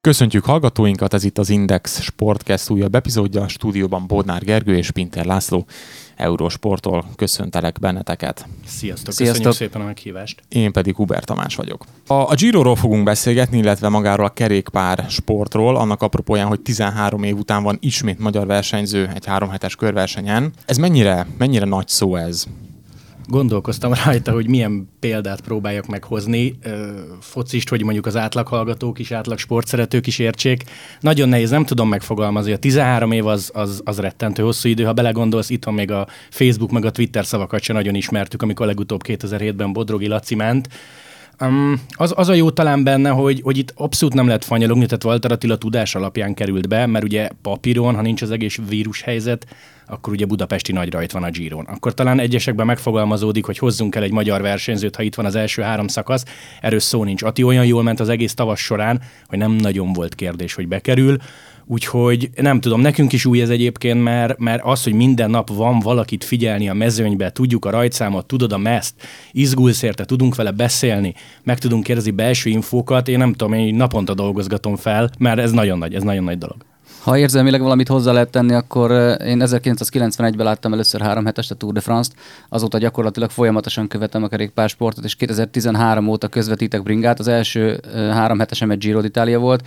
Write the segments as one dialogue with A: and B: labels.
A: Köszöntjük hallgatóinkat, ez itt az Index Sportcast újabb epizódja, a stúdióban Bodnár Gergő és Pinter László Eurosporttól köszöntelek benneteket.
B: Sziasztok, Sziasztok. köszönjük szépen a meghívást.
A: Én pedig Hubert Tamás vagyok. A, a Giro-ról fogunk beszélgetni, illetve magáról a kerékpár sportról, annak apropóján, hogy 13 év után van ismét magyar versenyző egy három hetes körversenyen. Ez mennyire, mennyire nagy szó ez?
B: Gondolkoztam rajta, hogy milyen példát próbáljak meghozni, focist, hogy mondjuk az átlaghallgatók is, átlag sportszeretők is értsék. Nagyon nehéz, nem tudom megfogalmazni. A 13 év az, az, az rettentő hosszú idő. Ha belegondolsz, itthon még a Facebook meg a Twitter szavakat sem nagyon ismertük, amikor legutóbb 2007-ben Bodrogi Laci ment. Um, az, az a jó talán benne, hogy, hogy itt abszolút nem lehet fanyalogni, tehát Walter Attila tudás alapján került be, mert ugye papíron, ha nincs az egész vírus helyzet, akkor ugye budapesti nagy rajt van a Giron. Akkor talán egyesekben megfogalmazódik, hogy hozzunk el egy magyar versenyzőt, ha itt van az első három szakasz. Erről szó nincs. Ati olyan jól ment az egész tavas során, hogy nem nagyon volt kérdés, hogy bekerül. Úgyhogy nem tudom, nekünk is új ez egyébként, mert, mert az, hogy minden nap van valakit figyelni a mezőnybe, tudjuk a rajtszámot, tudod a meszt, izgulsz érte, tudunk vele beszélni, meg tudunk kérdezni belső infókat, én nem tudom, én naponta dolgozgatom fel, mert ez nagyon nagy, ez nagyon nagy dolog.
C: Ha érzelmileg valamit hozzá lehet tenni, akkor én 1991-ben láttam először három hetes a Tour de France-t, azóta gyakorlatilag folyamatosan követem a kerékpársportot, és 2013 óta közvetítek bringát. Az első három hetesem egy Giro d'Italia volt,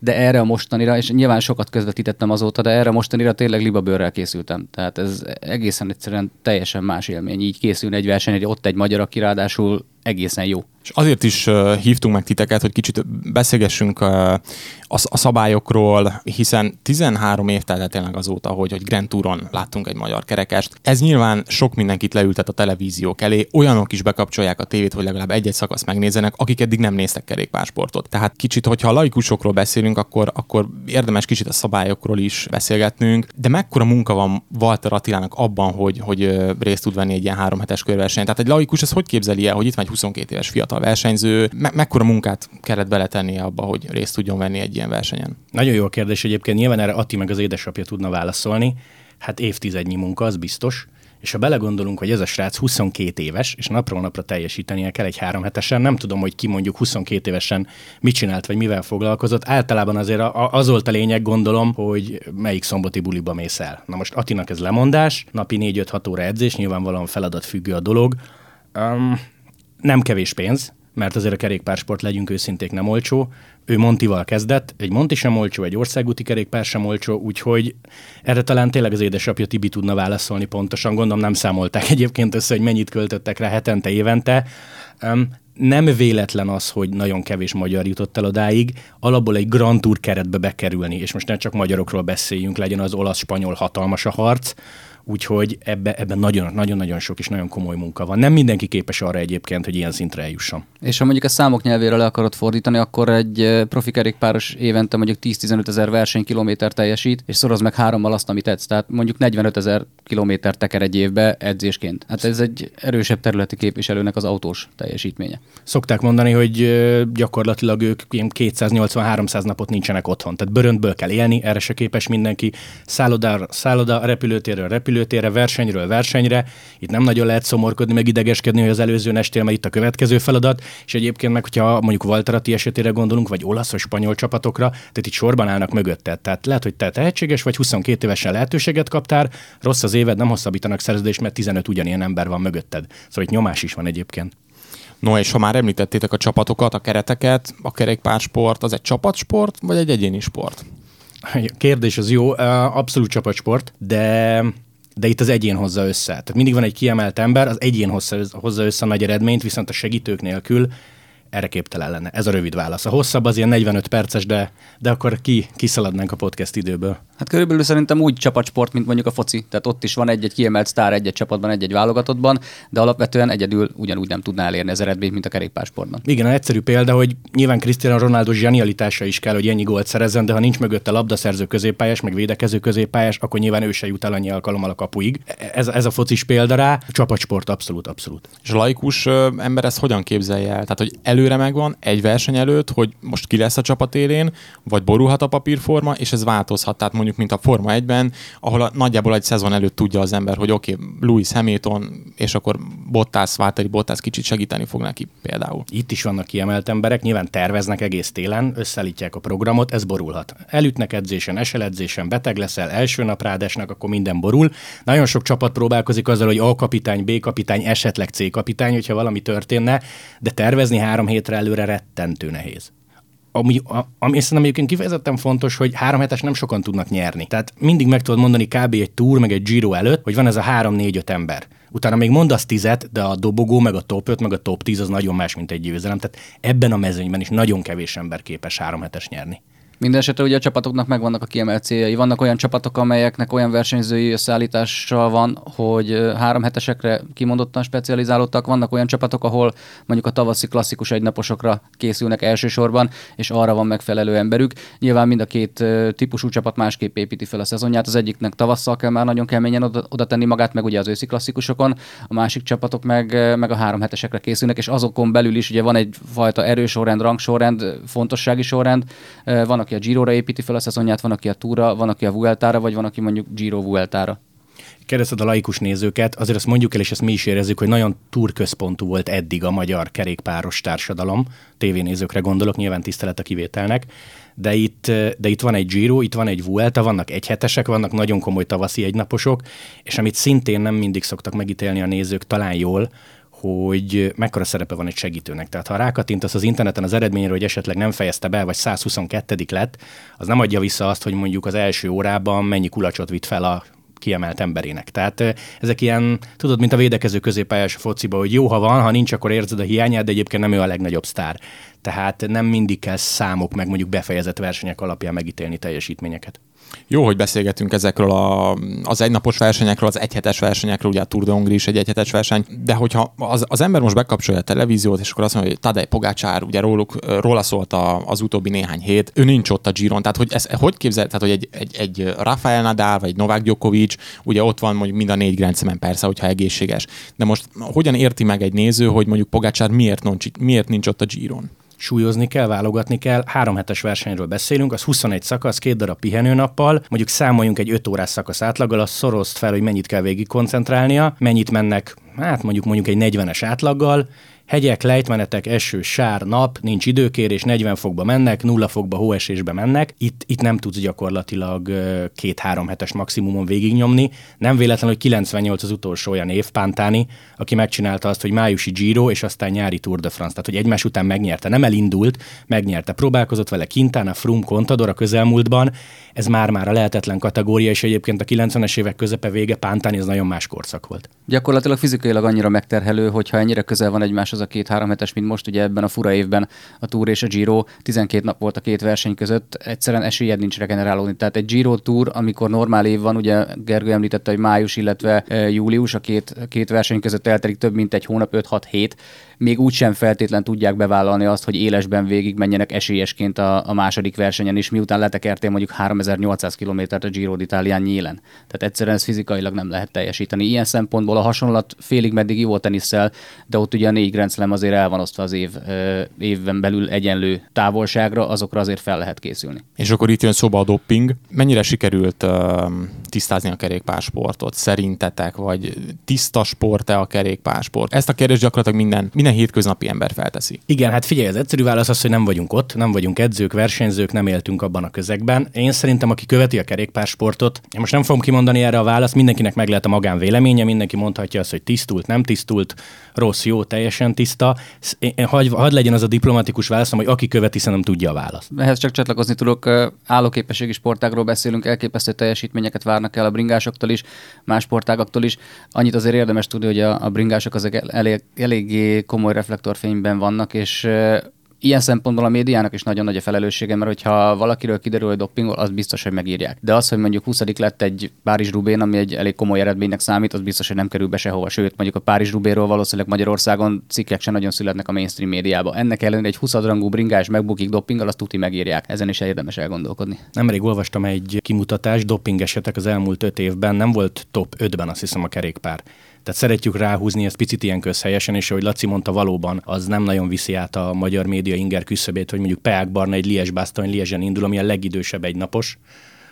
C: de erre a mostanira, és nyilván sokat közvetítettem azóta, de erre a mostanira tényleg libabőrrel készültem. Tehát ez egészen egyszerűen teljesen más élmény. Így készül egy verseny, hogy ott egy magyar, aki ráadásul egészen jó.
A: És azért is hívtunk meg titeket, hogy kicsit beszélgessünk a, a szabályokról, hiszen 13 év telt tényleg azóta, hogy, hogy Grand Touron láttunk egy magyar kerekest. Ez nyilván sok mindenkit leültet a televíziók elé, olyanok is bekapcsolják a tévét, hogy legalább egy-egy szakaszt megnézzenek, akik eddig nem néztek kerékpársportot. Tehát kicsit, hogyha a laikusokról beszélünk, akkor, akkor érdemes kicsit a szabályokról is beszélgetnünk, de mekkora munka van Walter Attilának abban, hogy, hogy részt tud venni egy ilyen három hetes körversenyen. Tehát egy laikus ez hogy képzeli el, hogy itt van egy 22 éves fiatal versenyző, me- mekkora munkát kellett beletennie abba, hogy részt tudjon venni egy ilyen versenyen?
B: Nagyon jó kérdés egyébként, nyilván erre Atti meg az édesapja tudna válaszolni. Hát évtizednyi munka, az biztos. És ha belegondolunk, hogy ez a srác 22 éves, és napról napra teljesítenie kell egy három hetesen, nem tudom, hogy ki mondjuk 22 évesen mit csinált, vagy mivel foglalkozott. Általában azért az volt a lényeg, gondolom, hogy melyik szomboti buliba mész el. Na most Atinak ez lemondás, napi 4-5-6 óra edzés, nyilvánvalóan feladat függő a dolog. Um, nem kevés pénz, mert azért a kerékpársport, legyünk őszinték, nem olcsó. Ő Montival kezdett, egy Monti sem olcsó, egy országúti kerékpár sem olcsó, úgyhogy erre talán tényleg az édesapja Tibi tudna válaszolni pontosan. Gondolom nem számolták egyébként össze, hogy mennyit költöttek rá hetente, évente. Um, nem véletlen az, hogy nagyon kevés magyar jutott el odáig, alapból egy Grand Tour keretbe bekerülni, és most nem csak magyarokról beszéljünk, legyen az olasz-spanyol hatalmas a harc, Úgyhogy ebben ebbe nagyon-nagyon sok és nagyon komoly munka van. Nem mindenki képes arra egyébként, hogy ilyen szintre eljusson.
C: És ha mondjuk a számok nyelvére le akarod fordítani, akkor egy profi kerékpáros évente mondjuk 10-15 ezer versenykilométer teljesít, és szoroz meg hárommal azt, amit tetsz. Tehát mondjuk 45 ezer kilométer teker egy évbe edzésként. Hát ez egy erősebb területi képviselőnek az autós teljesítménye.
B: Szokták mondani, hogy gyakorlatilag ők 280-300 napot nincsenek otthon. Tehát bőröntből kell élni, erre se képes mindenki. Szálloda, szálloda repülőtérről repülőtérre repülőtérre, versenyről versenyre. Itt nem nagyon lehet szomorkodni, meg idegeskedni, hogy az előző nestél, mert itt a következő feladat. És egyébként meg, hogyha mondjuk Valterati esetére gondolunk, vagy olasz vagy spanyol csapatokra, tehát itt sorban állnak mögötted. Tehát lehet, hogy te tehetséges vagy, 22 évesen lehetőséget kaptál, rossz az éved, nem hosszabbítanak szerződést, mert 15 ugyanilyen ember van mögötted. Szóval itt nyomás is van egyébként.
A: No, és ha már említettétek a csapatokat, a kereteket, a kerékpársport, az egy csapatsport, vagy egy egyéni sport?
B: Kérdés az jó, abszolút csapatsport, de de itt az egyén hozza össze. Tehát mindig van egy kiemelt ember, az egyén hozza, hozza össze a nagy eredményt, viszont a segítők nélkül erre képtelen lenne. Ez a rövid válasz. A hosszabb az ilyen 45 perces, de, de akkor ki, kiszaladnánk a podcast időből.
C: Hát körülbelül szerintem úgy csapatsport, mint mondjuk a foci. Tehát ott is van egy-egy kiemelt sztár egy-egy csapatban, egy-egy válogatottban, de alapvetően egyedül ugyanúgy nem tudná elérni az eredményt, mint a kerékpársportban.
B: Igen, egyszerű példa, hogy nyilván Cristiano Ronaldo zsenialitása is kell, hogy ennyi gólt szerezzen, de ha nincs mögötte labdaszerző középpályás, meg védekező középpályás, akkor nyilván ő se jut el annyi alkalommal a kapuig. Ez, ez a focis példa rá, csapatsport abszolút, abszolút.
A: És a laikus ember ezt hogyan képzelje el? Tehát, hogy előre megvan egy verseny előtt, hogy most ki lesz a csapat élén, vagy borulhat a papírforma, és ez változhat. Tehát mondjuk, mint a Forma 1-ben, ahol a, nagyjából egy szezon előtt tudja az ember, hogy oké, okay, Louis Hamilton, és akkor Bottas, Váltari Bottas kicsit segíteni fog neki például.
B: Itt is vannak kiemelt emberek, nyilván terveznek egész télen, összeállítják a programot, ez borulhat. Elütnek edzésen, eseledzésen, beteg leszel, első nap rádesnek, akkor minden borul. Nagyon sok csapat próbálkozik azzal, hogy A kapitány, B kapitány, esetleg C kapitány, hogyha valami történne, de tervezni három hétre előre rettentő nehéz ami, ami szerintem egyébként kifejezetten fontos, hogy három hetes nem sokan tudnak nyerni. Tehát mindig meg tudod mondani kb. egy túr, meg egy Giro előtt, hogy van ez a három, négy, öt ember. Utána még mondasz tizet, de a dobogó, meg a top 5, meg a top 10 az nagyon más, mint egy győzelem. Tehát ebben a mezőnyben is nagyon kevés ember képes három hetes nyerni.
C: Mindenesetre ugye a csapatoknak megvannak a kiemelt céljai. Vannak olyan csapatok, amelyeknek olyan versenyzői összeállítása van, hogy három hetesekre kimondottan specializálódtak. Vannak olyan csapatok, ahol mondjuk a tavaszi klasszikus egynaposokra készülnek elsősorban, és arra van megfelelő emberük. Nyilván mind a két típusú csapat másképp építi fel a szezonját. Az egyiknek tavasszal kell már nagyon keményen oda, oda tenni magát, meg ugye az őszi klasszikusokon, a másik csapatok meg, meg a három hetesekre készülnek, és azokon belül is ugye van egyfajta erősorrend, rangsorrend, fontossági sorrend. Van, aki a Giro-ra építi fel a szezonját, van, aki a Túra, van, aki a Vueltára, vagy van, aki mondjuk Giro Vueltára.
B: Kérdezted a laikus nézőket, azért azt mondjuk el, és ezt mi is érezzük, hogy nagyon túrközpontú volt eddig a magyar kerékpáros társadalom, tévénézőkre gondolok, nyilván tisztelet a kivételnek, de itt, de itt van egy Giro, itt van egy Vuelta, vannak egyhetesek, vannak nagyon komoly tavaszi egynaposok, és amit szintén nem mindig szoktak megítélni a nézők, talán jól, hogy mekkora szerepe van egy segítőnek. Tehát ha rákattintasz az interneten az eredményre, hogy esetleg nem fejezte be, vagy 122 lett, az nem adja vissza azt, hogy mondjuk az első órában mennyi kulacsot vitt fel a kiemelt emberének. Tehát ezek ilyen, tudod, mint a védekező középpályás fociba, hogy jó, ha van, ha nincs, akkor érzed a hiányát, de egyébként nem ő a legnagyobb sztár. Tehát nem mindig kell számok, meg mondjuk befejezett versenyek alapján megítélni teljesítményeket.
A: Jó, hogy beszélgetünk ezekről a, az egynapos versenyekről, az egyhetes versenyekről, ugye a Tour de Hongrie is egy egyhetes verseny, de hogyha az, az ember most bekapcsolja a televíziót, és akkor azt mondja, hogy Tadej Pogácsár, ugye róluk, róla szólt a, az utóbbi néhány hét, ő nincs ott a Giron, tehát hogy ez hogy képzel, tehát hogy egy, egy, egy Rafael Nadal, vagy Novák Djokovic, ugye ott van mondjuk mind a négy Grand persze, hogyha egészséges. De most hogyan érti meg egy néző, hogy mondjuk Pogácsár miért, nincs, miért nincs ott a Giron?
B: Súlyozni kell, válogatni kell. Három hetes versenyről beszélünk, az 21 szakasz, két darab pihenőnappal, mondjuk számoljunk egy 5 órás szakasz átlaggal, azt szorozd fel, hogy mennyit kell végig koncentrálnia, mennyit mennek, hát mondjuk mondjuk egy 40-es átlaggal, Hegyek, lejtmenetek, eső, sár, nap, nincs időkérés, 40 fokba mennek, nulla fokba hóesésbe mennek. Itt, itt nem tudsz gyakorlatilag két-három hetes maximumon végignyomni. Nem véletlen, hogy 98 az utolsó olyan év Pántani, aki megcsinálta azt, hogy májusi Giro, és aztán nyári Tour de France. Tehát, hogy egymás után megnyerte. Nem elindult, megnyerte. Próbálkozott vele Quintana, Frum, Contador a közelmúltban. Ez már-már a lehetetlen kategória, és egyébként a 90-es évek közepe vége Pántani, ez nagyon más korszak volt.
C: Gyakorlatilag fizikailag annyira megterhelő, hogyha ennyire közel van egymáshoz a két-három hetes, mint most ugye ebben a fura évben a Tour és a Giro, 12 nap volt a két verseny között, egyszerűen esélyed nincs regenerálódni. Tehát egy Giro Tour, amikor normál év van, ugye Gergő említette, hogy május, illetve e, július, a két, két verseny között eltelik több mint egy hónap, 5-6 hét, még úgysem feltétlen tudják bevállalni azt, hogy élesben végig menjenek esélyesként a, a második versenyen is, miután letekertél mondjuk 3800 kilométert a Giro d'Italián nyílen. Tehát egyszerűen ez fizikailag nem lehet teljesíteni. Ilyen szempontból a hasonlat félig meddig jó tenisszel, de ott ugye a négy Grand Slam azért el van osztva az év, évben belül egyenlő távolságra, azokra azért fel lehet készülni.
A: És akkor itt jön szóba a dopping. Mennyire sikerült uh, tisztázni a kerékpársportot szerintetek, vagy tiszta sport-e a kerékpársport? Ezt a kérdést gyakorlatilag minden, minden hétköznapi ember felteszi.
B: Igen, hát figyelj, az egyszerű válasz az, hogy nem vagyunk ott, nem vagyunk edzők, versenyzők, nem éltünk abban a közegben. Én szerintem, aki követi a kerékpársportot, én most nem fogom kimondani erre a választ, mindenkinek meg lehet a magán véleménye, mindenki mondhatja azt, hogy tisztult, nem tisztult, rossz, jó, teljesen teljesen tiszta. Hagy, hagy legyen az a diplomatikus válaszom, hogy aki követi, nem tudja a választ.
C: Ehhez csak csatlakozni tudok. Állóképességi sportágról beszélünk, elképesztő teljesítményeket várnak el a bringásoktól is, más sportágaktól is. Annyit azért érdemes tudni, hogy a, a bringások azok elég, eléggé komoly reflektorfényben vannak, és ilyen szempontból a médiának is nagyon nagy a felelőssége, mert hogyha valakiről kiderül, hogy doppingol, az biztos, hogy megírják. De az, hogy mondjuk 20 lett egy Párizs Rubén, ami egy elég komoly eredménynek számít, az biztos, hogy nem kerül be sehova. Sőt, mondjuk a Párizs Rubéról valószínűleg Magyarországon cikkek sem nagyon születnek a mainstream médiába. Ennek ellenére egy 20 rangú bringás megbukik doppinggal, azt tuti megírják. Ezen is érdemes elgondolkodni.
B: Nemrég olvastam egy kimutatást, doping esetek az elmúlt öt évben nem volt top 5-ben, azt hiszem a kerékpár. Tehát szeretjük ráhúzni ezt picit ilyen közhelyesen, és ahogy Laci mondta, valóban az nem nagyon viszi át a magyar média inger küszöbét, hogy mondjuk Peák Barna egy Lies Bastogne Liesen indul, ami a legidősebb egynapos,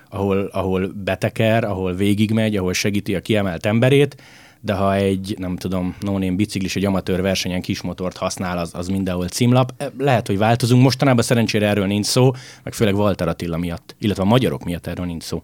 B: ahol, ahol beteker, ahol végigmegy, ahol segíti a kiemelt emberét, de ha egy, nem tudom, no biciklis, egy amatőr versenyen kismotort használ, az, az mindenhol címlap. Lehet, hogy változunk. Mostanában szerencsére erről nincs szó, meg főleg Walter Attila miatt, illetve a magyarok miatt erről nincs szó.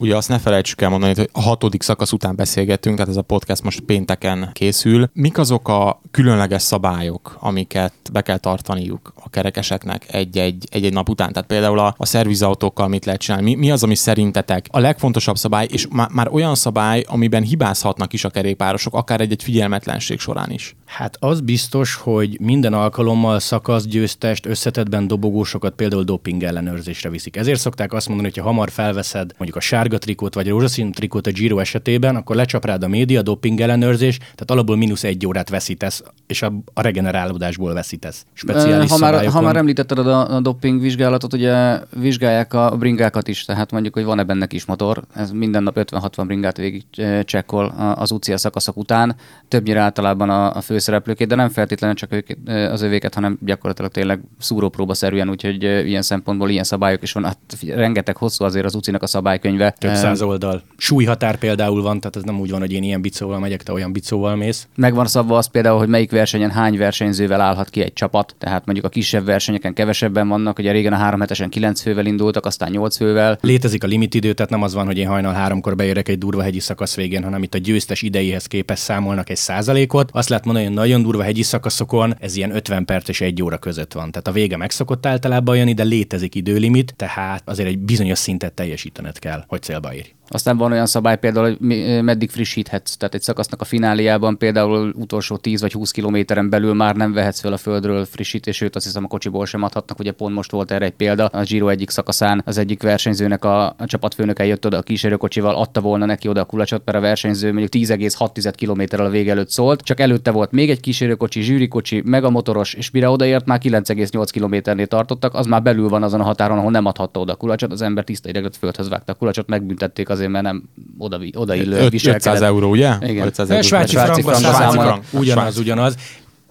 A: Ugye azt ne felejtsük el mondani, hogy a hatodik szakasz után beszélgettünk, tehát ez a podcast most pénteken készül. Mik azok a különleges szabályok, amiket be kell tartaniuk a kerekeseknek egy-egy, egy-egy nap után? Tehát például a, a szervizautókkal mit lehet csinálni? Mi, mi az, ami szerintetek a legfontosabb szabály, és má, már olyan szabály, amiben hibázhatnak is a kerékpárosok, akár egy-egy figyelmetlenség során is?
B: Hát az biztos, hogy minden alkalommal szakaszgyőztest, összetetben dobogósokat például doping ellenőrzésre viszik. Ezért szokták azt mondani, hogy ha hamar felveszed mondjuk a sárga trikót vagy rózsaszín trikót a Giro esetében, akkor lecsap rád a média, doping ellenőrzés, tehát alapból mínusz egy órát veszítesz, és a, a regenerálódásból veszítesz.
C: Speciális ha már, ha már említetted a, a doping vizsgálatot, ugye vizsgálják a bringákat is, tehát mondjuk, hogy van-e benne kis motor, ez minden nap 50-60 bringát végig csekkol az UCI szakaszok után, többnyire általában a, a főszereplőkét, de nem feltétlenül csak ők, az övéket, hanem gyakorlatilag tényleg szúrópróba szerűen, úgyhogy ilyen szempontból ilyen szabályok is van. Hát rengeteg hosszú azért az UCI-nak a szabálykönyve.
B: Több száz oldal. Súlyhatár például van, tehát ez nem úgy van, hogy én ilyen bicóval megyek, te olyan bicóval mész.
C: Megvan szabva az például, hogy melyik versenyen hány versenyzővel állhat ki egy csapat, tehát mondjuk a kisebb versenyeken kevesebben vannak, ugye régen a három hetesen kilenc fővel indultak, aztán nyolc fővel.
B: Létezik a limitidő, tehát nem az van, hogy én hajnal háromkor beérek egy durva hegyi szakasz végén, hanem itt a győztes idejéhez képest számolnak egy százalékot. Azt lehet mondani, hogy nagyon durva hegyi szakaszokon ez ilyen 50 perc és egy óra között van. Tehát a vége megszokott általában jönni, de létezik időlimit, tehát azért egy bizonyos szintet teljesítened kell, hogy Andrea Beyer.
C: Aztán van olyan szabály például, hogy meddig frissíthetsz. Tehát egy szakasznak a fináliában például utolsó 10 vagy 20 kilométeren belül már nem vehetsz fel a földről frissítés, sőt azt hiszem a kocsiból sem adhatnak. Ugye pont most volt erre egy példa. A Giro egyik szakaszán az egyik versenyzőnek a, a csapatfőnöke jött oda a kísérőkocsival, adta volna neki oda a kulacsot, mert a versenyző mondjuk 10,6 kilométerrel a vége előtt szólt. Csak előtte volt még egy kísérőkocsi, zsűrikocsi, meg a motoros, és mire odaért már 9,8 kilométernél tartottak, az már belül van azon a határon, ahol nem adhatta oda a kulacsot. Az ember tiszta ideglet földhöz vágta a kulacsot, megbüntették azért, mert nem oda, odaillő
A: 500 euró, ugye?
B: Igen. 500 euró. Svájci, svájci frank, svájci frank. Ugyanaz, ugyanaz.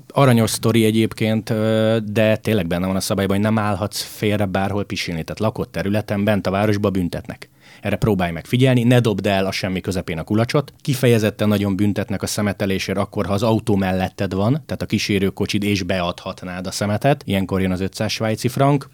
B: Aranyos sztori egyébként, de tényleg benne van a szabályban, hogy nem állhatsz félre bárhol pisilni. Tehát lakott területen, bent a városba büntetnek. Erre próbálj meg figyelni, ne dobd el a semmi közepén a kulacsot. Kifejezetten nagyon büntetnek a szemetelésért akkor, ha az autó melletted van, tehát a kísérőkocsid és beadhatnád a szemetet. Ilyenkor jön az 500 svájci frank.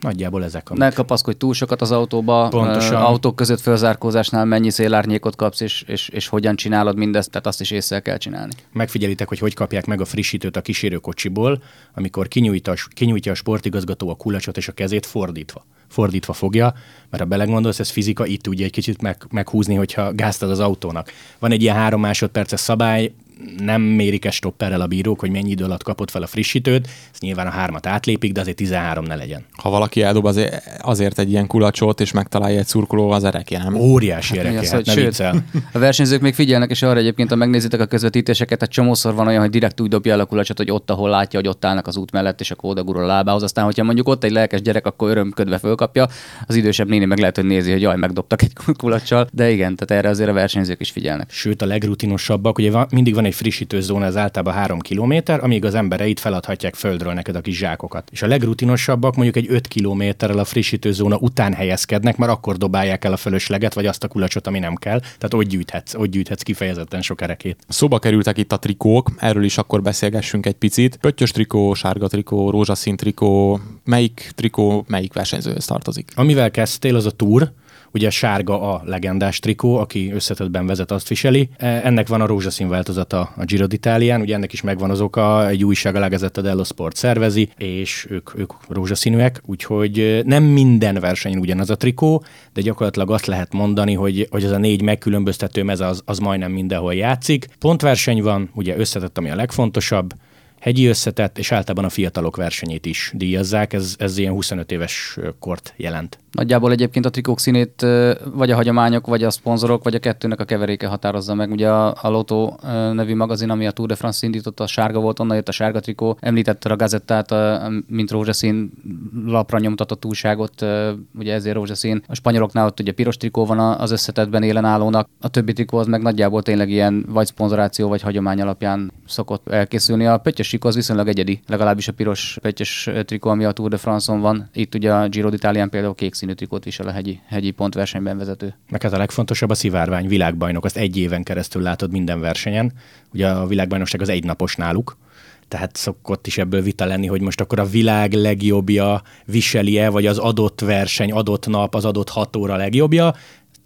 B: Nagyjából ezek.
C: Amik... Ne kapaszkodj túl sokat az autóba, Pontosan. autók között fölzárkózásnál mennyi szélárnyékot kapsz, és, és, és hogyan csinálod mindezt, tehát azt is észre kell csinálni.
B: Megfigyelitek, hogy hogy kapják meg a frissítőt a kísérőkocsiból, amikor kinyújtja, kinyújtja a sportigazgató a kulacsot és a kezét fordítva. Fordítva fogja, mert ha belegondolsz, ez fizika, itt tudja egy kicsit meg, meghúzni, hogyha gáztad az autónak. Van egy ilyen három másodperces szabály, nem mérik-e stopperrel a bírók, hogy mennyi idő alatt kapott fel a frissítőt, ez nyilván a hármat átlépik, de azért 13 ne legyen.
A: Ha valaki eldob azért, azért egy ilyen kulacsot, és megtalálja egy szurkoló, az erekje, nem?
B: Óriási hát, erekje, hát, sőt,
C: A versenyzők még figyelnek, és arra egyébként, ha megnézitek a közvetítéseket, egy csomószor van olyan, hogy direkt úgy dobja el a kulacsot, hogy ott, ahol látja, hogy ott állnak az út mellett, és akkor odagurul a lábához. Aztán, hogyha mondjuk ott egy lelkes gyerek, akkor örömködve fölkapja, az idősebb néni meg lehet, hogy nézi, hogy jaj, megdobtak egy kulacsal. De igen, tehát erre azért a versenyzők is figyelnek.
B: Sőt, a legrutinosabbak, ugye van, mindig van egy frissítő zóna ez általában három kilométer, amíg az embereit feladhatják földről neked a kis zsákokat. És a legrutinosabbak mondjuk egy 5 kilométerrel a frissítőzóna után helyezkednek, mert akkor dobálják el a fölösleget, vagy azt a kulacsot, ami nem kell. Tehát ott gyűjthetsz, ott gyűjthetsz kifejezetten sok erekét.
A: Szóba kerültek itt a trikók, erről is akkor beszélgessünk egy picit. Pöttyös trikó, sárga trikó, rózsaszín trikó, melyik trikó melyik versenyzőhöz tartozik?
B: Amivel kezdtél, az a túr, Ugye sárga a legendás trikó, aki összetettben vezet, azt viseli. E, ennek van a rózsaszín változata a Giro d'Italián, ugye ennek is megvan az oka, egy újság a dello Sport szervezi, és ők, ők rózsaszínűek, úgyhogy nem minden versenyen ugyanaz a trikó, de gyakorlatilag azt lehet mondani, hogy, hogy ez a négy megkülönböztető mez az, az majdnem mindenhol játszik. Pontverseny van, ugye összetett, ami a legfontosabb, hegyi összetett, és általában a fiatalok versenyét is díjazzák, ez, ez ilyen 25 éves kort jelent.
C: Nagyjából egyébként a trikók színét vagy a hagyományok, vagy a szponzorok, vagy a kettőnek a keveréke határozza meg. Ugye a, a Lotto nevű magazin, ami a Tour de France indította, a sárga volt, onnan jött a sárga trikó. Említette a gazettát, mint rózsaszín lapra nyomtatott újságot, ugye ezért rózsaszín. A spanyoloknál ott ugye piros trikó van az összetetben élen állónak, a többi trikó az meg nagyjából tényleg ilyen vagy szponzoráció, vagy hagyomány alapján szokott elkészülni. A pöttyös trikó az viszonylag egyedi, legalábbis a piros pöttyös trikó, ami a Tour de France-on van. Itt ugye a Giro d'Italián például kék színű trikót visel a hegyi, hegyi pontversenyben vezető.
B: Meg hát a legfontosabb a szivárvány világbajnok, azt egy éven keresztül látod minden versenyen. Ugye a világbajnokság az egy napos náluk, tehát szokott is ebből vita lenni, hogy most akkor a világ legjobbja viseli-e, vagy az adott verseny, adott nap, az adott hat óra legjobbja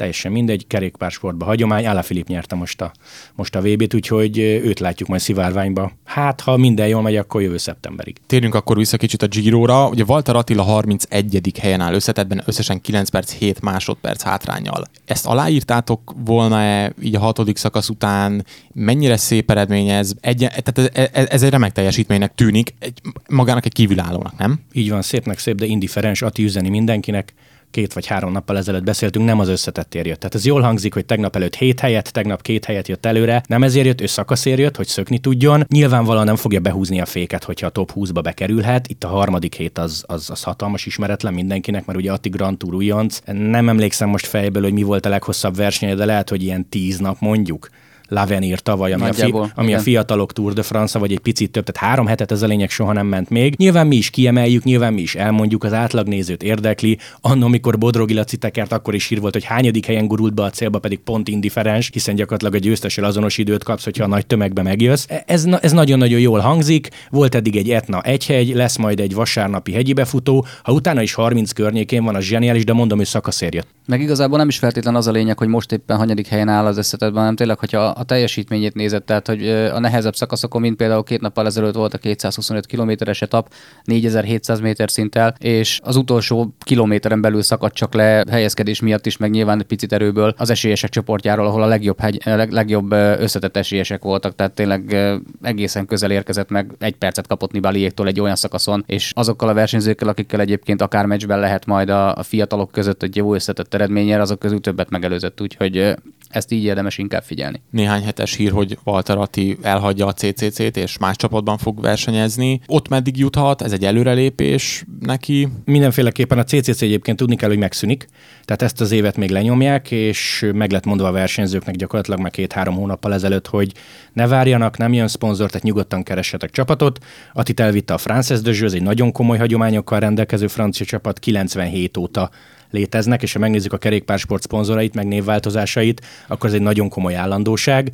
B: teljesen mindegy, kerékpársportba hagyomány, Ála Filip nyerte most a, most a VB-t, úgyhogy őt látjuk majd szivárványba. Hát, ha minden jól megy, akkor jövő szeptemberig.
A: Térjünk akkor vissza kicsit a Giro-ra. Ugye Walter Attila 31. helyen áll összetetben, összesen 9 perc, 7 másodperc hátrányjal. Ezt aláírtátok volna-e így a hatodik szakasz után? Mennyire szép eredmény ez? Egy, tehát ez, ez egy remek teljesítménynek tűnik, egy, magának egy kívülállónak, nem?
B: Így van, szépnek szép, de indiferens, Ati üzeni mindenkinek két vagy három nappal ezelőtt beszéltünk, nem az összetettér jött. Tehát ez jól hangzik, hogy tegnap előtt hét helyet, tegnap két helyet jött előre, nem ezért jött, ő szakaszér jött, hogy szökni tudjon. Nyilvánvalóan nem fogja behúzni a féket, hogyha a top 20-ba bekerülhet. Itt a harmadik hét az, az, az hatalmas ismeretlen mindenkinek, mert ugye Atti Grand Tour újonc. Nem emlékszem most fejből, hogy mi volt a leghosszabb versenye, de lehet, hogy ilyen tíz nap mondjuk. Lavenir tavaly, ami, a, fi, ami a fiatalok Tour de France, vagy egy picit több, tehát három hetet ez a lényeg soha nem ment még. Nyilván mi is kiemeljük, nyilván mi is elmondjuk, az átlagnézőt érdekli. Annó, amikor Bodrogi Laci tekert, akkor is hír volt, hogy hányadik helyen gurult be a célba, pedig pont indiferens, hiszen gyakorlatilag a győztesel azonos időt kapsz, hogyha a nagy tömegbe megjössz. Ez, ez nagyon-nagyon jól hangzik. Volt eddig egy etna egy hegy, lesz majd egy vasárnapi hegyi befutó. Ha utána is 30 környékén van, az zseniális, de mondom, hogy szakaszért jött.
C: Meg igazából nem is feltétlen az a lényeg, hogy most éppen hanyadik helyen áll az összetetben, hanem tényleg, hogyha a teljesítményét nézett, tehát hogy a nehezebb szakaszokon, mint például két nappal ezelőtt volt a 225 kilométeres etap, 4700 méter szinttel, és az utolsó kilométeren belül szakadt csak le helyezkedés miatt is, meg nyilván egy picit erőből az esélyesek csoportjáról, ahol a legjobb, hegy, leg, legjobb összetett esélyesek voltak, tehát tényleg egészen közel érkezett meg, egy percet kapott Nibaliéktól egy olyan szakaszon, és azokkal a versenyzőkkel, akikkel egyébként akár meccsben lehet majd a, a fiatalok között egy jó összetett eredménnyel, azok közül többet megelőzött, úgyhogy ezt így érdemes inkább figyelni.
A: Néhány hetes hír, hogy Walter Atti elhagyja a CCC-t, és más csapatban fog versenyezni. Ott meddig juthat? Ez egy előrelépés neki?
B: Mindenféleképpen a CCC egyébként tudni kell, hogy megszűnik. Tehát ezt az évet még lenyomják, és meg lett mondva a versenyzőknek gyakorlatilag már két-három hónappal ezelőtt, hogy ne várjanak, nem jön szponzor, tehát nyugodtan keressetek csapatot. Attit elvitte a Frances de ez egy nagyon komoly hagyományokkal rendelkező francia csapat, 97 óta léteznek, és ha megnézzük a kerékpársport szponzorait, meg névváltozásait, akkor ez egy nagyon komoly állandóság.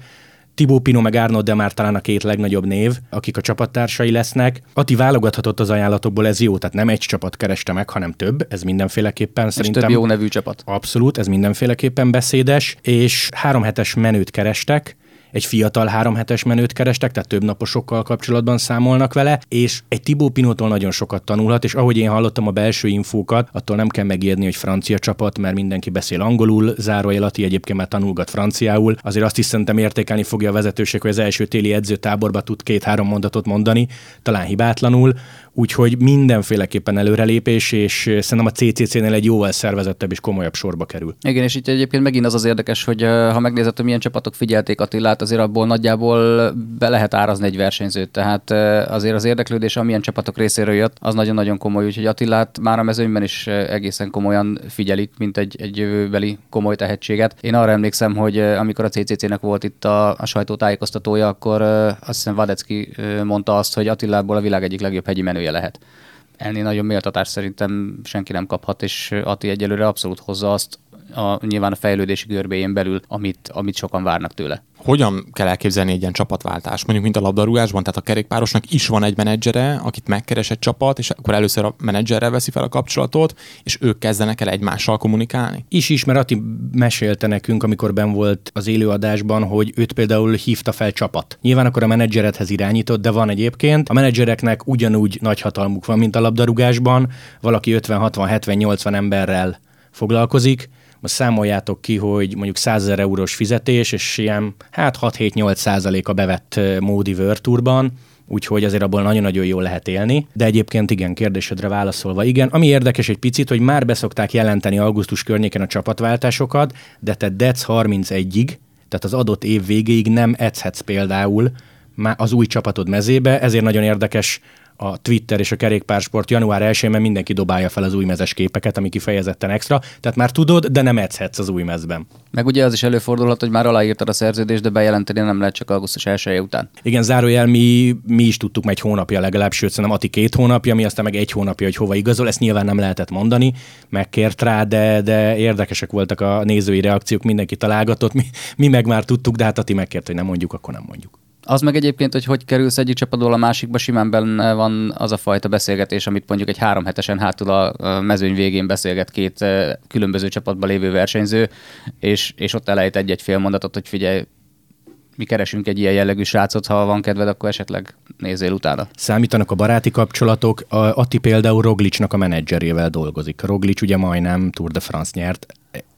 B: Tibó Pino meg Arnold de már talán a két legnagyobb név, akik a csapattársai lesznek. Ati válogathatott az ajánlatokból, ez jó, tehát nem egy csapat kereste meg, hanem több, ez mindenféleképpen
C: és
B: szerintem...
C: több jó nevű csapat.
B: Abszolút, ez mindenféleképpen beszédes, és három hetes menőt kerestek, egy fiatal három hetes menőt kerestek, tehát több naposokkal kapcsolatban számolnak vele, és egy Tibó Pinótól nagyon sokat tanulhat, és ahogy én hallottam a belső infókat, attól nem kell megérni, hogy francia csapat, mert mindenki beszél angolul, zárójelati egyébként már tanulgat franciául. Azért azt is szerintem értékelni fogja a vezetőség, hogy az első téli edzőtáborba tud két-három mondatot mondani, talán hibátlanul, úgyhogy mindenféleképpen előrelépés, és szerintem a CCC-nél egy jóval szervezettebb és komolyabb sorba kerül.
C: Igen, és itt egyébként megint az az érdekes, hogy ha megnézed, hogy milyen csapatok figyelték Attilát, azért abból nagyjából be lehet árazni egy versenyzőt. Tehát azért az érdeklődés, amilyen csapatok részéről jött, az nagyon-nagyon komoly, úgyhogy Attilát már a mezőnyben is egészen komolyan figyelik, mint egy, egy jövőbeli komoly tehetséget. Én arra emlékszem, hogy amikor a CCC-nek volt itt a, a sajtótájékoztatója, akkor azt hiszem Vadecki mondta azt, hogy Attilából a világ egyik legjobb hegyi menője legyen. Ennél nagyon méltatás szerintem senki nem kaphat, és Ati egyelőre abszolút hozza azt, a, nyilván a fejlődési görbéjén belül, amit, amit sokan várnak tőle.
A: hogyan kell elképzelni egy ilyen csapatváltás? Mondjuk, mint a labdarúgásban, tehát a kerékpárosnak is van egy menedzsere, akit megkeres egy csapat, és akkor először a menedzserrel veszi fel a kapcsolatot, és ők kezdenek el egymással kommunikálni?
B: Is is, mert Ati mesélte nekünk, amikor ben volt az élőadásban, hogy őt például hívta fel csapat. Nyilván akkor a menedzseredhez irányított, de van egyébként. A menedzsereknek ugyanúgy nagy hatalmuk van, mint a labdarúgásban. Valaki 50, 60, 70, 80 emberrel foglalkozik, most számoljátok ki, hogy mondjuk 100 ezer eurós fizetés, és ilyen hát 6-7-8 százalék a bevett Módi Virtuurban, úgyhogy azért abból nagyon-nagyon jól lehet élni. De egyébként igen, kérdésedre válaszolva igen. Ami érdekes egy picit, hogy már beszokták jelenteni augusztus környéken a csapatváltásokat, de te dec 31-ig, tehát az adott év végéig nem edzhetsz például az új csapatod mezébe, ezért nagyon érdekes a Twitter és a kerékpársport január 1 mert mindenki dobálja fel az új mezes képeket, ami kifejezetten extra. Tehát már tudod, de nem edzhetsz az új mezben.
C: Meg ugye az is előfordulhat, hogy már aláírtad a szerződést, de bejelenteni nem lehet csak augusztus 1 után.
B: Igen, zárójel, mi, mi is tudtuk egy hónapja legalább, sőt, szerintem Ati két hónapja, mi aztán meg egy hónapja, hogy hova igazol. Ezt nyilván nem lehetett mondani, megkért rá, de, de érdekesek voltak a nézői reakciók, mindenki találgatott, mi, mi meg már tudtuk, de hát Ati megkért, hogy nem mondjuk, akkor nem mondjuk.
C: Az meg egyébként, hogy hogy kerülsz egyik csapatból a másikba, simán benne van az a fajta beszélgetés, amit mondjuk egy három hetesen hátul a mezőny végén beszélget két különböző csapatban lévő versenyző, és, és ott elejt egy-egy fél mondatot, hogy figyelj, mi keresünk egy ilyen jellegű srácot, ha van kedved, akkor esetleg nézzél utána.
B: Számítanak a baráti kapcsolatok. A Ati például Roglicsnak a menedzserével dolgozik. Roglic ugye majdnem Tour de France nyert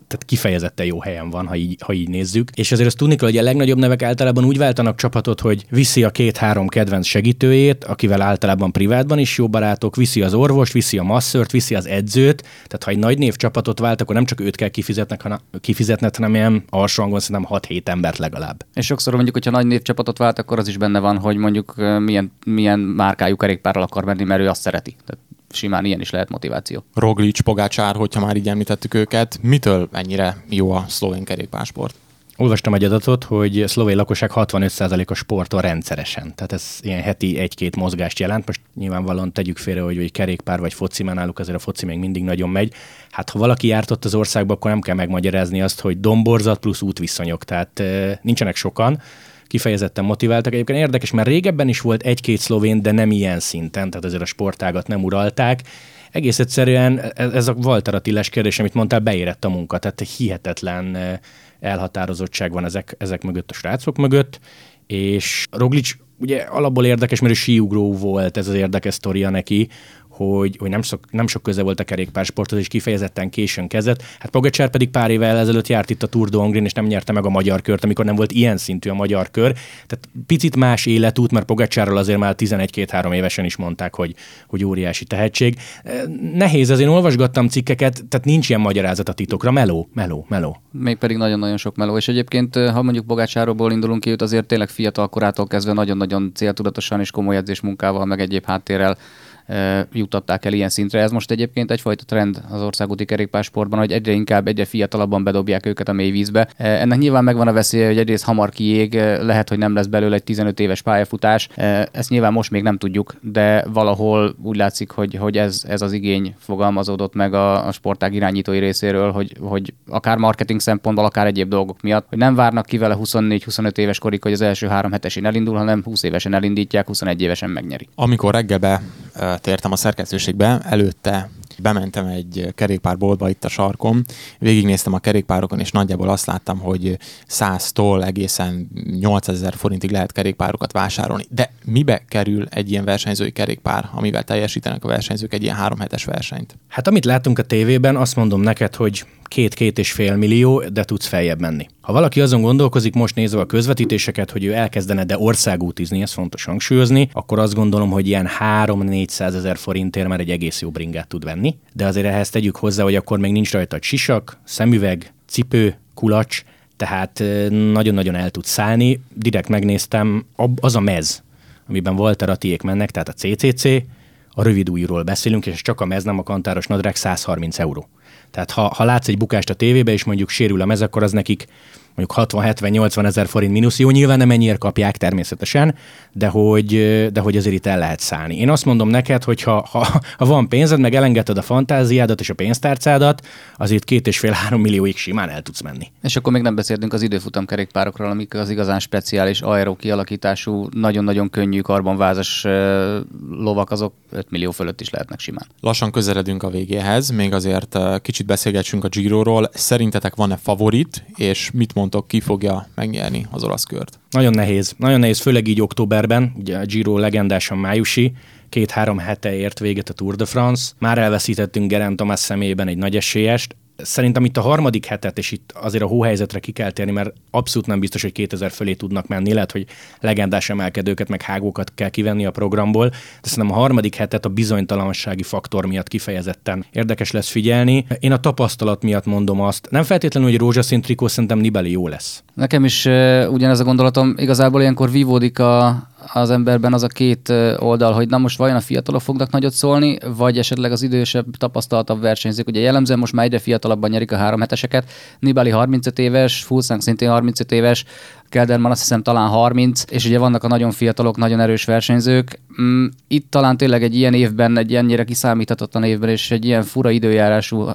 B: tehát kifejezetten jó helyen van, ha így, ha így nézzük. És azért azt tudni kell, hogy a legnagyobb nevek általában úgy váltanak csapatot, hogy viszi a két-három kedvenc segítőjét, akivel általában privátban is jó barátok, viszi az orvost, viszi a masszört, viszi az edzőt. Tehát ha egy nagy név csapatot vált, akkor nem csak őt kell kifizetnek, hanem, kifizetned, hanem ilyen alsó hangon szerintem 6-7 embert legalább.
C: És sokszor mondjuk, hogyha nagy név csapatot vált, akkor az is benne van, hogy mondjuk milyen, milyen márkájú kerékpárral akar menni, mert ő azt szereti. Tehát simán ilyen is lehet motiváció.
A: Roglic, Pogácsár, hogyha már így említettük őket, mitől ennyire jó a szlovén kerékpársport?
B: Olvastam egy adatot, hogy szlovén lakosság 65%-a sportol rendszeresen. Tehát ez ilyen heti egy-két mozgást jelent. Most nyilvánvalóan tegyük félre, hogy, hogy kerékpár vagy foci, mert náluk azért a foci még mindig nagyon megy. Hát ha valaki járt ott az országba, akkor nem kell megmagyarázni azt, hogy domborzat plusz útviszonyok. Tehát nincsenek sokan kifejezetten motiváltak. Egyébként érdekes, mert régebben is volt egy-két szlovén, de nem ilyen szinten, tehát azért a sportágat nem uralták. Egész egyszerűen e-, ez a Walter Attiles kérdés, amit mondtál, beérett a munka, tehát hihetetlen e, elhatározottság van ezek, ezek mögött a srácok mögött, és Roglic ugye alapból érdekes, mert ő síugró volt, ez az érdekes sztoria neki, hogy, hogy nem, sok, nem sok köze volt a kerékpársporthoz, és kifejezetten későn kezdett. Hát Pogacsár pedig pár évvel ezelőtt járt itt a Tour de Hongrin, és nem nyerte meg a magyar kört, amikor nem volt ilyen szintű a magyar kör. Tehát picit más életút, mert Pogacsárral azért már 11-2-3 évesen is mondták, hogy, hogy óriási tehetség. Nehéz, azért olvasgattam cikkeket, tehát nincs ilyen magyarázat a titokra. Meló, meló, meló.
C: Még pedig nagyon-nagyon sok meló. És egyébként, ha mondjuk Pogácsáról indulunk ki, azért tényleg fiatal korától kezdve nagyon-nagyon céltudatosan és komoly edzésmunkával, meg egyéb háttérrel jutatták el ilyen szintre. Ez most egyébként egyfajta trend az országúti kerékpársportban, hogy egyre inkább, egyre fiatalabban bedobják őket a mély vízbe. Ennek nyilván megvan a veszélye, hogy egyrészt hamar kiég, lehet, hogy nem lesz belőle egy 15 éves pályafutás. Ezt nyilván most még nem tudjuk, de valahol úgy látszik, hogy, hogy ez, ez az igény fogalmazódott meg a, a sportág irányítói részéről, hogy, hogy akár marketing szempontból, akár egyéb dolgok miatt, hogy nem várnak ki vele 24-25 éves korig, hogy az első három hetesén elindul, hanem 20 évesen elindítják, 21 évesen megnyeri.
A: Amikor reggelbe tértem a szerkesztőségbe, előtte bementem egy kerékpárboltba itt a sarkom, végignéztem a kerékpárokon, és nagyjából azt láttam, hogy 100-tól egészen 8000 forintig lehet kerékpárokat vásárolni. De mibe kerül egy ilyen versenyzői kerékpár, amivel teljesítenek a versenyzők egy ilyen három hetes versenyt?
B: Hát amit látunk a tévében, azt mondom neked, hogy két-két és fél millió, de tudsz feljebb menni. Ha valaki azon gondolkozik, most nézve a közvetítéseket, hogy ő elkezdene de országútizni, ez fontos hangsúlyozni, akkor azt gondolom, hogy ilyen 3-400 ezer forintért már egy egész jó bringát tud venni. De azért ehhez tegyük hozzá, hogy akkor még nincs rajta sisak, szemüveg, cipő, kulacs, tehát nagyon-nagyon el tud szállni. Direkt megnéztem, az a mez, amiben Walter Atiék mennek, tehát a CCC, a rövid újról beszélünk, és csak a mez, nem a kantáros nadrág 130 euró. Tehát ha, ha látsz egy bukást a tévébe, és mondjuk sérül a mez, akkor az nekik mondjuk 60-70-80 ezer forint mínusz. Jó, nyilván nem ennyiért kapják természetesen, de hogy, de hogy azért itt el lehet szállni. Én azt mondom neked, hogy ha, ha, ha van pénzed, meg elengedted a fantáziádat és a pénztárcádat, azért két és fél három millióig simán el tudsz menni.
C: És akkor még nem beszéltünk az időfutamkerékpárokról, amik az igazán speciális aero kialakítású, nagyon-nagyon könnyű karbonvázas lovak, azok 5 millió fölött is lehetnek simán.
A: Lassan közeledünk a végéhez, még azért kicsit beszélgessünk a Giroról. Szerintetek van-e favorit, és mit mondtok, ki fogja megnyerni az olasz kört?
B: Nagyon nehéz. Nagyon nehéz, főleg így októberben. Ugye a Giro legendásan májusi, két-három hete ért véget a Tour de France. Már elveszítettünk Geraint Thomas személyében egy nagy esélyest szerintem itt a harmadik hetet, és itt azért a hóhelyzetre ki kell térni, mert abszolút nem biztos, hogy 2000 fölé tudnak menni, lehet, hogy legendás emelkedőket, meg hágókat kell kivenni a programból, de szerintem a harmadik hetet a bizonytalansági faktor miatt kifejezetten érdekes lesz figyelni. Én a tapasztalat miatt mondom azt, nem feltétlenül, hogy rózsaszín trikó, szerintem Nibeli jó lesz.
C: Nekem is uh, ugyanez a gondolatom, igazából ilyenkor vívódik a, az emberben az a két oldal, hogy na most vajon a fiatalok fognak nagyot szólni, vagy esetleg az idősebb, tapasztaltabb versenyzők. Ugye jellemzően most már egyre fiatalabban nyerik a három heteseket. Nibali 35 éves, Fulszánk szintén 35 éves, Kelderman azt hiszem talán 30, és ugye vannak a nagyon fiatalok, nagyon erős versenyzők. Mm, itt talán tényleg egy ilyen évben, egy ennyire kiszámíthatatlan évben, és egy ilyen fura időjárású uh,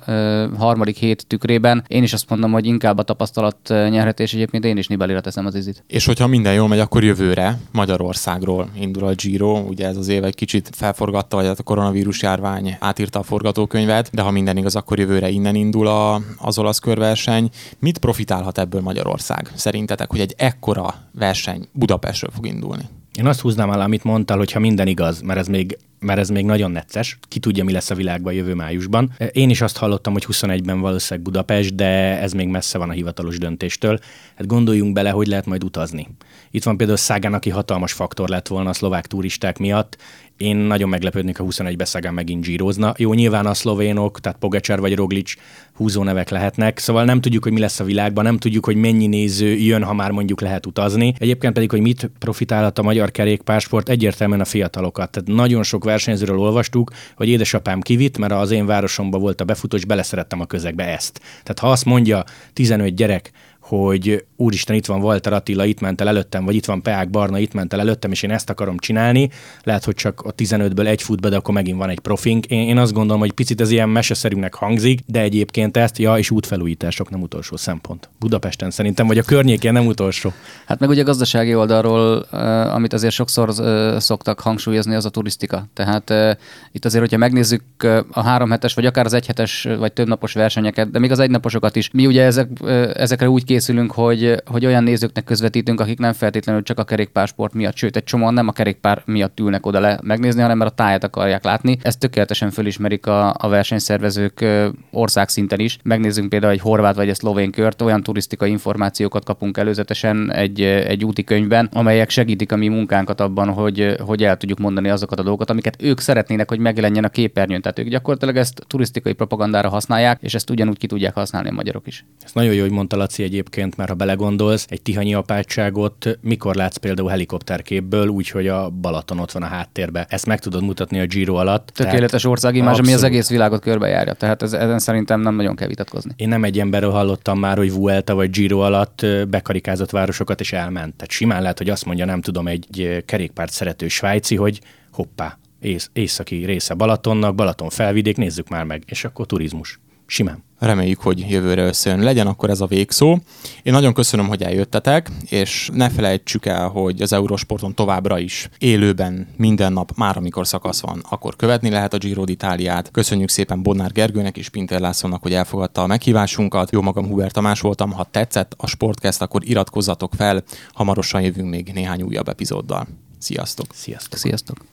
C: harmadik hét tükrében, én is azt mondom, hogy inkább a tapasztalat nyerhet, és egyébként én is Nibalira teszem az izit.
A: És hogyha minden jól megy, akkor jövőre Magyarországról indul a Giro. Ugye ez az év egy kicsit felforgatta, vagy hát a koronavírus járvány átírta a forgatókönyvet, de ha minden igaz, akkor jövőre innen indul a, az olasz körverseny. Mit profitálhat ebből Magyarország? Szerintetek, hogy egy ekkora verseny Budapestről fog indulni.
B: Én azt húznám alá, amit mondtál, hogy ha minden igaz, mert ez még mert ez még nagyon necces, ki tudja, mi lesz a világban jövő májusban. Én is azt hallottam, hogy 21-ben valószínűleg Budapest, de ez még messze van a hivatalos döntéstől. Hát gondoljunk bele, hogy lehet majd utazni. Itt van például Szágán, aki hatalmas faktor lett volna a szlovák turisták miatt, én nagyon meglepődnék, ha 21-be Szagán megint zsírozna. Jó, nyilván a szlovénok, tehát Pogacsár vagy Roglic húzó nevek lehetnek, szóval nem tudjuk, hogy mi lesz a világban, nem tudjuk, hogy mennyi néző jön, ha már mondjuk lehet utazni. Egyébként pedig, hogy mit profitálhat a magyar kerékpársport, egyértelműen a fiatalokat. Tehát nagyon sok versenyzőről olvastuk, hogy édesapám kivitt, mert az én városomban volt a befutó, és beleszerettem a közegbe ezt. Tehát ha azt mondja 15 gyerek, hogy úristen, itt van Walter Attila, itt ment el előttem, vagy itt van Peák Barna, itt ment el előttem, és én ezt akarom csinálni. Lehet, hogy csak a 15-ből egy fut be, de akkor megint van egy profink. Én, én azt gondolom, hogy picit ez ilyen meseszerűnek hangzik, de egyébként ezt, ja, és útfelújítások nem utolsó szempont. Budapesten szerintem, vagy a környékén nem utolsó.
C: Hát meg ugye a gazdasági oldalról, amit azért sokszor szoktak hangsúlyozni, az a turisztika. Tehát itt azért, hogyha megnézzük a három hetes, vagy akár az egyhetes, vagy több napos versenyeket, de még az egynaposokat is, mi ugye ezek, ezekre úgy készülünk, hogy, hogy olyan nézőknek közvetítünk, akik nem feltétlenül csak a kerékpársport miatt, sőt, egy csomóan nem a kerékpár miatt ülnek oda le megnézni, hanem mert a táját akarják látni. Ezt tökéletesen fölismerik a, a versenyszervezők országszinten is. Megnézzünk például egy horvát vagy egy szlovén kört, olyan turisztikai információkat kapunk előzetesen egy, egy úti könyvben, amelyek segítik a mi munkánkat abban, hogy, hogy el tudjuk mondani azokat a dolgokat, amiket ők szeretnének, hogy megjelenjen a képernyőn. Tehát ők gyakorlatilag ezt turisztikai propagandára használják, és ezt ugyanúgy ki tudják használni a magyarok is.
B: Ez nagyon jó, hogy mondta Laci egy egyébként, mert ha belegondolsz, egy tihanyi apátságot mikor látsz például helikopterképből, úgyhogy a Balaton ott van a háttérbe. Ezt meg tudod mutatni a Giro alatt.
C: Tökéletes országimázs, ami az egész világot körbejárja. Tehát ez, ezen szerintem nem nagyon kell vitatkozni.
B: Én nem egy emberről hallottam már, hogy Vuelta vagy Giro alatt bekarikázott városokat és elment. Tehát simán lehet, hogy azt mondja, nem tudom, egy kerékpárt szerető svájci, hogy hoppá, ész, északi része Balatonnak, Balaton felvidék, nézzük már meg, és akkor turizmus. Simán.
A: Reméljük, hogy jövőre összejön. Legyen akkor ez a végszó. Én nagyon köszönöm, hogy eljöttetek, és ne felejtsük el, hogy az Eurosporton továbbra is élőben minden nap, már amikor szakasz van, akkor követni lehet a Giro d'Italiát. Köszönjük szépen Bonnár Gergőnek és Pinter Lászlónak, hogy elfogadta a meghívásunkat. Jó magam Hubert Tamás voltam. Ha tetszett a Sportcast, akkor iratkozzatok fel. Hamarosan jövünk még néhány újabb epizóddal. Sziasztok!
C: Sziasztok! Sziasztok!